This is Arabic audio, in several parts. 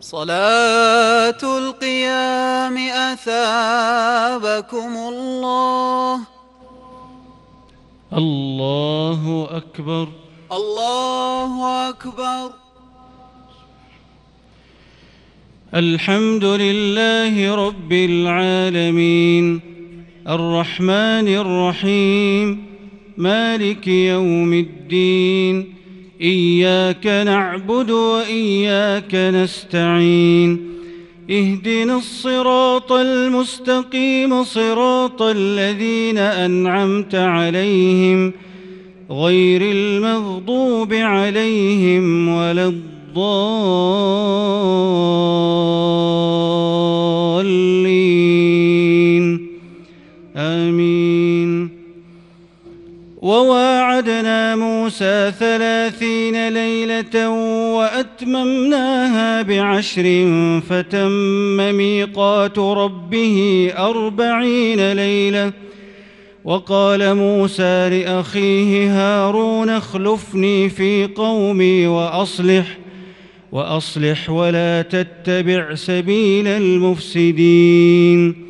صلاة القيام أثابكم الله. الله أكبر. الله أكبر. الحمد لله رب العالمين. الرحمن الرحيم. مالك يوم الدين. إياك نعبد وإياك نستعين. اهدنا الصراط المستقيم صراط الذين أنعمت عليهم غير المغضوب عليهم ولا الضالين. آمين. وواعدنا موسى ثلاثين ليلة وأتممناها بعشر فتم ميقات ربه أربعين ليلة وقال موسى لأخيه هارون اخلفني في قومي وأصلح وأصلح ولا تتبع سبيل المفسدين.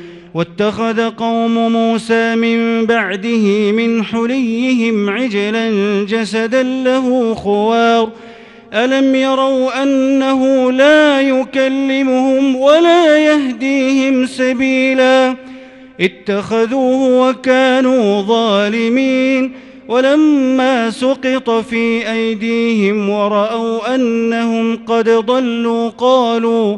واتخذ قوم موسى من بعده من حليهم عجلا جسدا له خوار. ألم يروا أنه لا يكلمهم ولا يهديهم سبيلا. اتخذوه وكانوا ظالمين. ولما سقط في أيديهم ورأوا أنهم قد ضلوا قالوا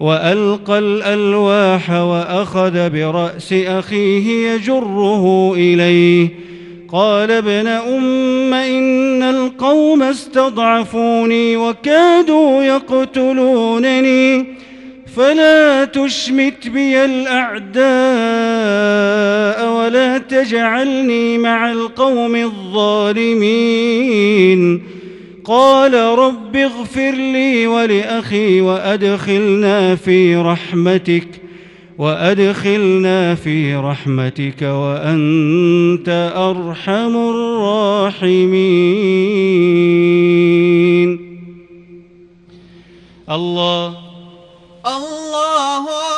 وألقى الألواح وأخذ برأس أخيه يجره إليه. قال ابن أم إن القوم استضعفوني وكادوا يقتلونني فلا تشمت بي الأعداء ولا تجعلني مع القوم الظالمين. قال رب اغفر لي ولأخي وأدخلنا في رحمتك وأدخلنا في رحمتك وأنت أرحم الراحمين. الله. الله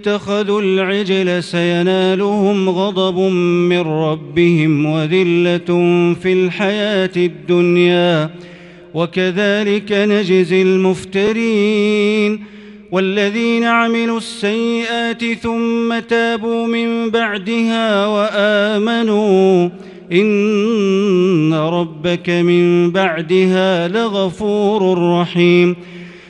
اتخذوا العجل سينالهم غضب من ربهم وذلة في الحياة الدنيا. وكذلك نجزي المفترين والذين عملوا السيئات ثم تابوا من بعدها وآمنوا. إن ربك من بعدها لغفور رحيم.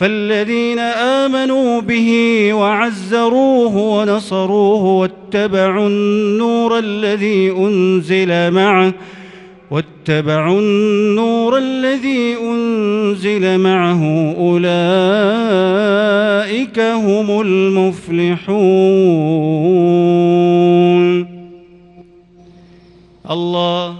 فالذين آمنوا به وعزروه ونصروه واتبعوا النور الذي أنزل معه واتبعوا النور الذي أنزل معه أولئك هم المفلحون. الله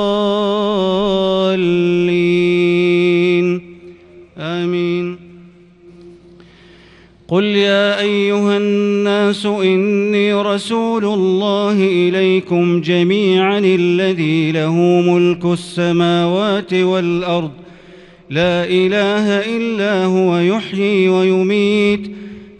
آمين. قل يا أيها الناس إني رسول الله إليكم جميعا الذي له ملك السماوات والأرض. لا إله إلا هو يحيي ويميت.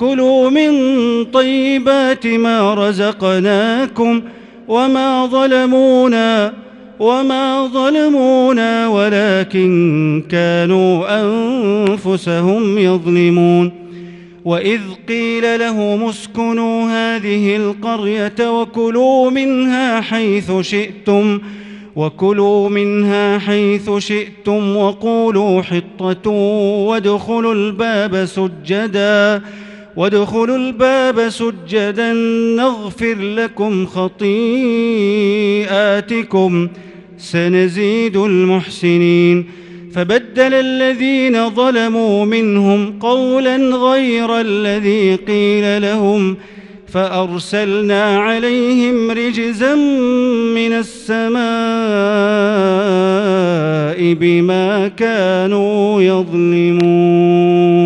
كلوا من طيبات ما رزقناكم وما ظلمونا وما ظلمونا ولكن كانوا أنفسهم يظلمون. وإذ قيل لهم اسكنوا هذه القرية وكلوا منها حيث شئتم وكلوا منها حيث شئتم وقولوا حطة وادخلوا الباب سجدا. وادخلوا الباب سجدا نغفر لكم خطيئاتكم سنزيد المحسنين. فبدل الذين ظلموا منهم قولا غير الذي قيل لهم فأرسلنا عليهم رجزا من السماء بما كانوا يظلمون.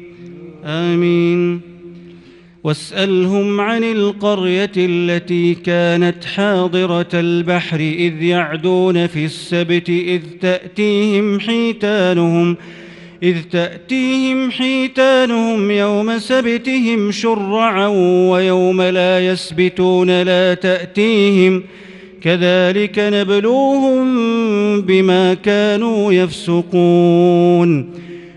واسألهم عن القرية التي كانت حاضرة البحر إذ يعدون في السبت إذ تأتيهم حيتانهم إذ تأتيهم حيتانهم يوم سبتهم شرعا ويوم لا يسبتون لا تأتيهم كذلك نبلوهم بما كانوا يفسقون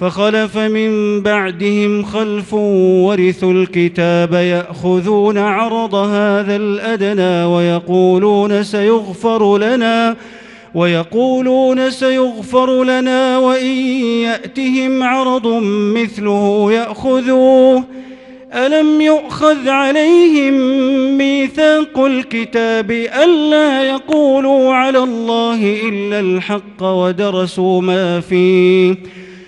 فخلف من بعدهم خلف ورثوا الكتاب يأخذون عرض هذا الأدنى ويقولون سيغفر لنا ويقولون سيغفر لنا وإن يأتهم عرض مثله يأخذوه. ألم يؤخذ عليهم ميثاق الكتاب ألا يقولوا على الله إلا الحق ودرسوا ما فيه؟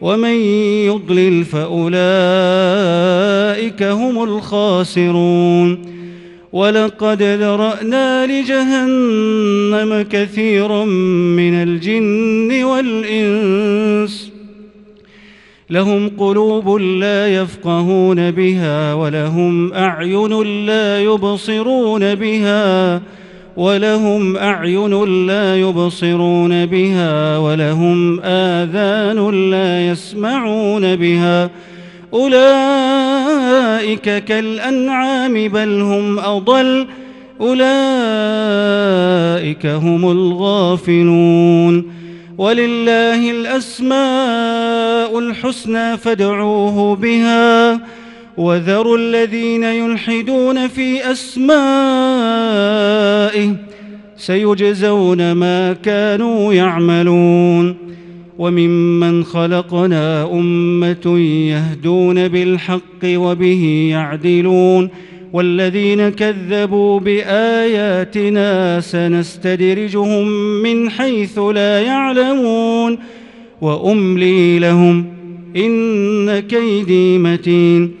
ومن يضلل فأولئك هم الخاسرون. ولقد ذرأنا لجهنم كثيرا من الجن والإنس. لهم قلوب لا يفقهون بها ولهم أعين لا يبصرون بها. ولهم أعين لا يبصرون بها ولهم آذان لا يسمعون بها أولئك كالأنعام بل هم أضل أولئك هم الغافلون ولله الأسماء الحسنى فادعوه بها وذروا الذين يلحدون في أسمائه سيجزون ما كانوا يعملون وممن خلقنا أمة يهدون بالحق وبه يعدلون والذين كذبوا بآياتنا سنستدرجهم من حيث لا يعلمون وأملي لهم إن كيدي متين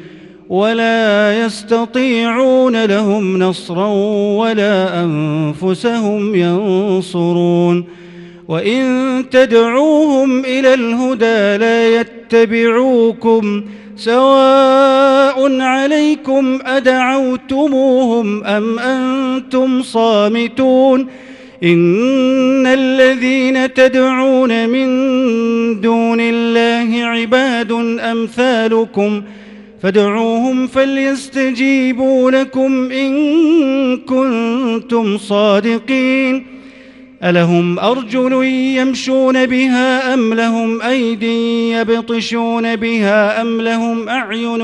ولا يستطيعون لهم نصرا ولا أنفسهم ينصرون وإن تدعوهم إلى الهدى لا يتبعوكم سواء عليكم أدعوتموهم أم أنتم صامتون إن الذين تدعون من دون الله عباد أمثالكم فادعوهم فليستجيبوا لكم إن كنتم صادقين. ألهم أرجل يمشون بها أم لهم أيدي يبطشون بها أم لهم أعين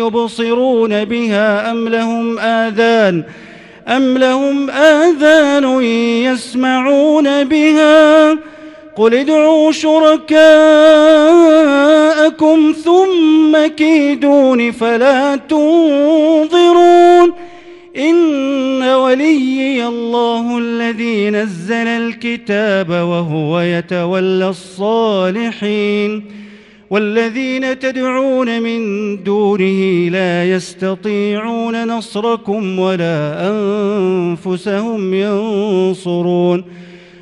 يبصرون بها أم لهم آذان ۖ أم لهم آذان يسمعون بها. قل ادعوا شركاءكم ثم كيدون فلا تنظرون إن وليي الله الذي نزل الكتاب وهو يتولى الصالحين والذين تدعون من دونه لا يستطيعون نصركم ولا أنفسهم ينصرون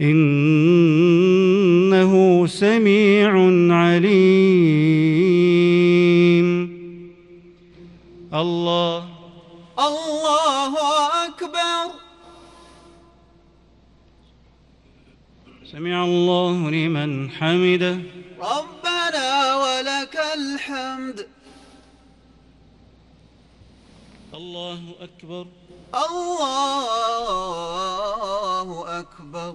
إنه سميع عليم. الله. الله أكبر. سمع الله لمن حمده. ربنا ولك الحمد. الله أكبر. الله أكبر.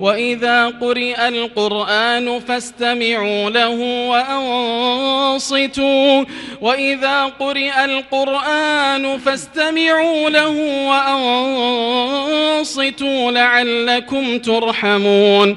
وإذا قرئ القرآن فاستمعوا له وأنصتوا. وإذا قرئ القرآن فاستمعوا له وأنصتوا لعلكم ترحمون.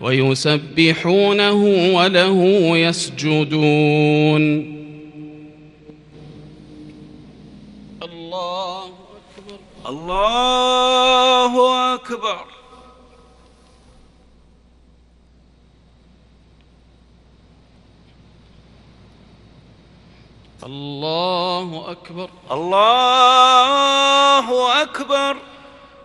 ويسبحونه وله يسجدون. الله أكبر. الله أكبر. الله أكبر. الله أكبر.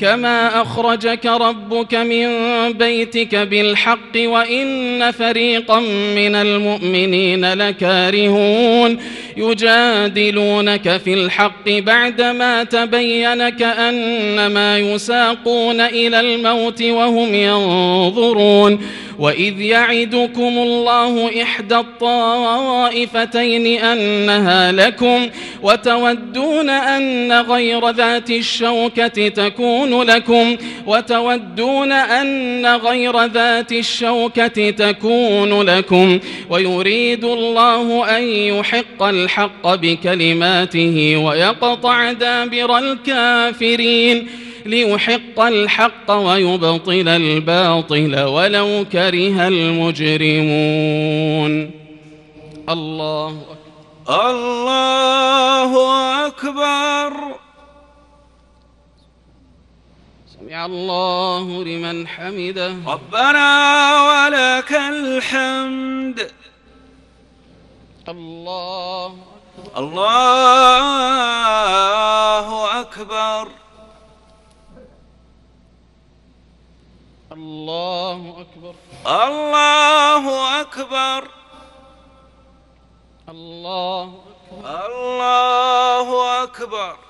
كما أخرجك ربك من بيتك بالحق وإن فريقا من المؤمنين لكارهون يجادلونك في الحق بعدما تبين كأنما يساقون إلى الموت وهم ينظرون وإذ يعدكم الله إحدى الطائفتين أنها لكم وتودون أن غير ذات الشوكة تكون لكم وتودون أن غير ذات الشوكة تكون لكم ويريد الله أن يحق الحق بكلماته ويقطع دابر الكافرين ليحق الحق ويبطل الباطل ولو كره المجرمون. الله أكبر. الله أكبر. سمع الله لمن حمده. ربنا ولك الحمد. الله الله أكبر. الله أكبر. الله أكبر. الله الله أكبر.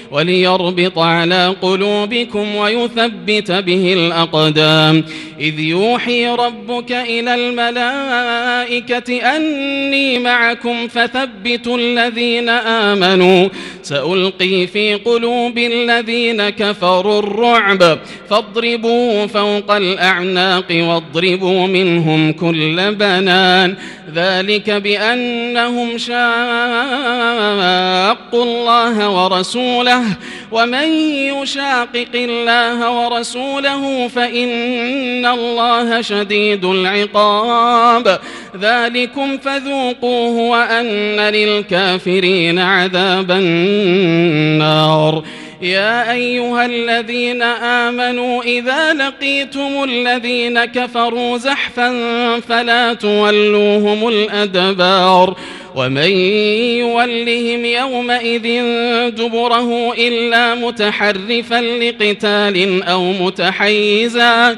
وليربط على قلوبكم ويثبت به الأقدام. إذ يوحي ربك إلى الملائكة أني معكم فثبتوا الذين آمنوا. سألقي في قلوب الذين كفروا الرعب. فاضربوا فوق الأعناق واضربوا منهم كل بنان. ذلك بأنهم شاقوا الله ورسوله ومن يشاقق الله ورسوله فإن الله شديد العقاب. ذلكم فذوقوه وأن للكافرين عذاب النار. يا أيها الذين آمنوا إذا لقيتم الذين كفروا زحفا فلا تولوهم الأدبار. ومن يولهم يومئذ دبره إلا متحرفا لقتال أو متحيزا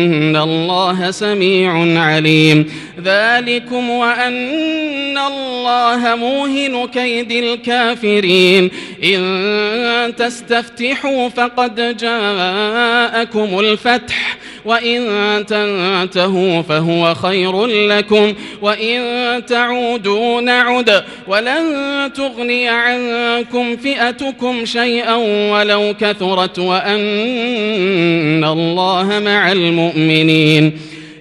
الله سميع عليم. ذلكم وأن الله موهن كيد الكافرين. إن تستفتحوا فقد جاءكم الفتح. وإن تنتهوا فهو خير لكم. وإن تعودوا نعد. ولن تغني عنكم فئتكم شيئا ولو كثرت. وأن الله مع المؤمنين. المؤمنين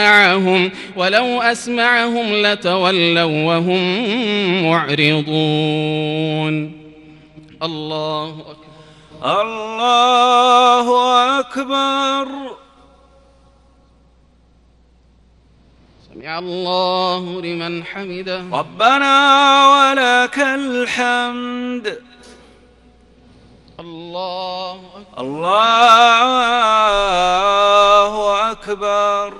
لأسمعهم ولو أسمعهم لتولوا وهم معرضون. الله أكبر. الله أكبر. سمع الله لمن حمده. ربنا ولك الحمد. الله أكبر. الله أكبر.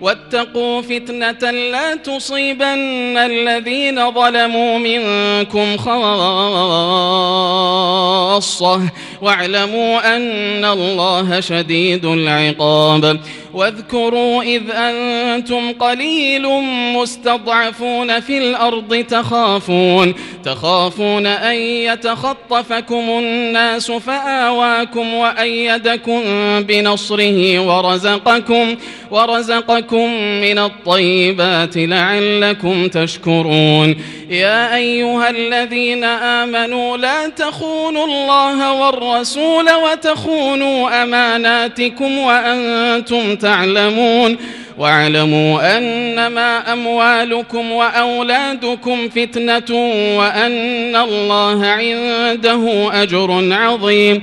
واتقوا فتنة لا تصيبن الذين ظلموا منكم خاصة. واعلموا أن الله شديد العقاب. واذكروا إذ أنتم قليل مستضعفون في الأرض تخافون تخافون أن يتخطفكم الناس فآواكم وأيدكم بنصره ورزقكم ورزقكم من الطيبات لعلكم تشكرون. يا أيها الذين آمنوا لا تخونوا الله والرسول وتخونوا أماناتكم وأنتم تعلمون. واعلموا أنما أموالكم وأولادكم فتنة وأن الله عنده أجر عظيم.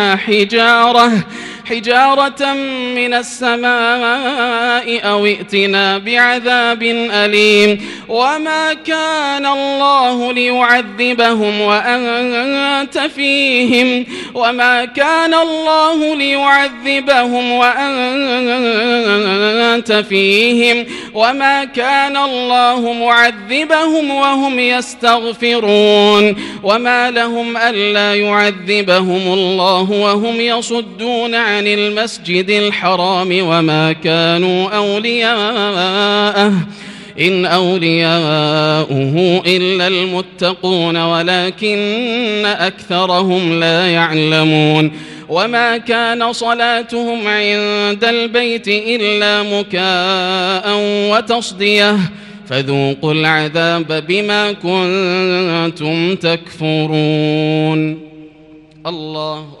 حجارة حجارة من السماء أو ائتنا بعذاب أليم وما كان الله ليعذبهم وأنت فيهم وما كان الله ليعذبهم وأنت فيهم وما كان الله معذبهم وهم يستغفرون وما لهم ألا يعذبهم الله وهم يصدون عن المسجد الحرام وما كانوا أولياءه إن أولياؤه إلا المتقون ولكن أكثرهم لا يعلمون. وما كان صلاتهم عند البيت إلا مكاء وتصدية. فذوقوا العذاب بما كنتم تكفرون. الله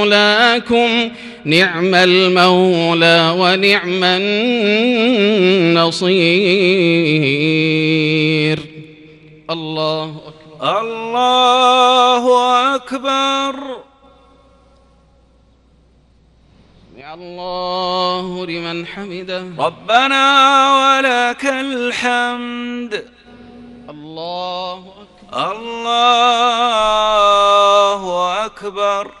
مولاكم نعم المولى ونعم النصير. الله أكبر. الله أكبر. سمع الله لمن حمده. ربنا ولك الحمد. الله أكبر. الله أكبر.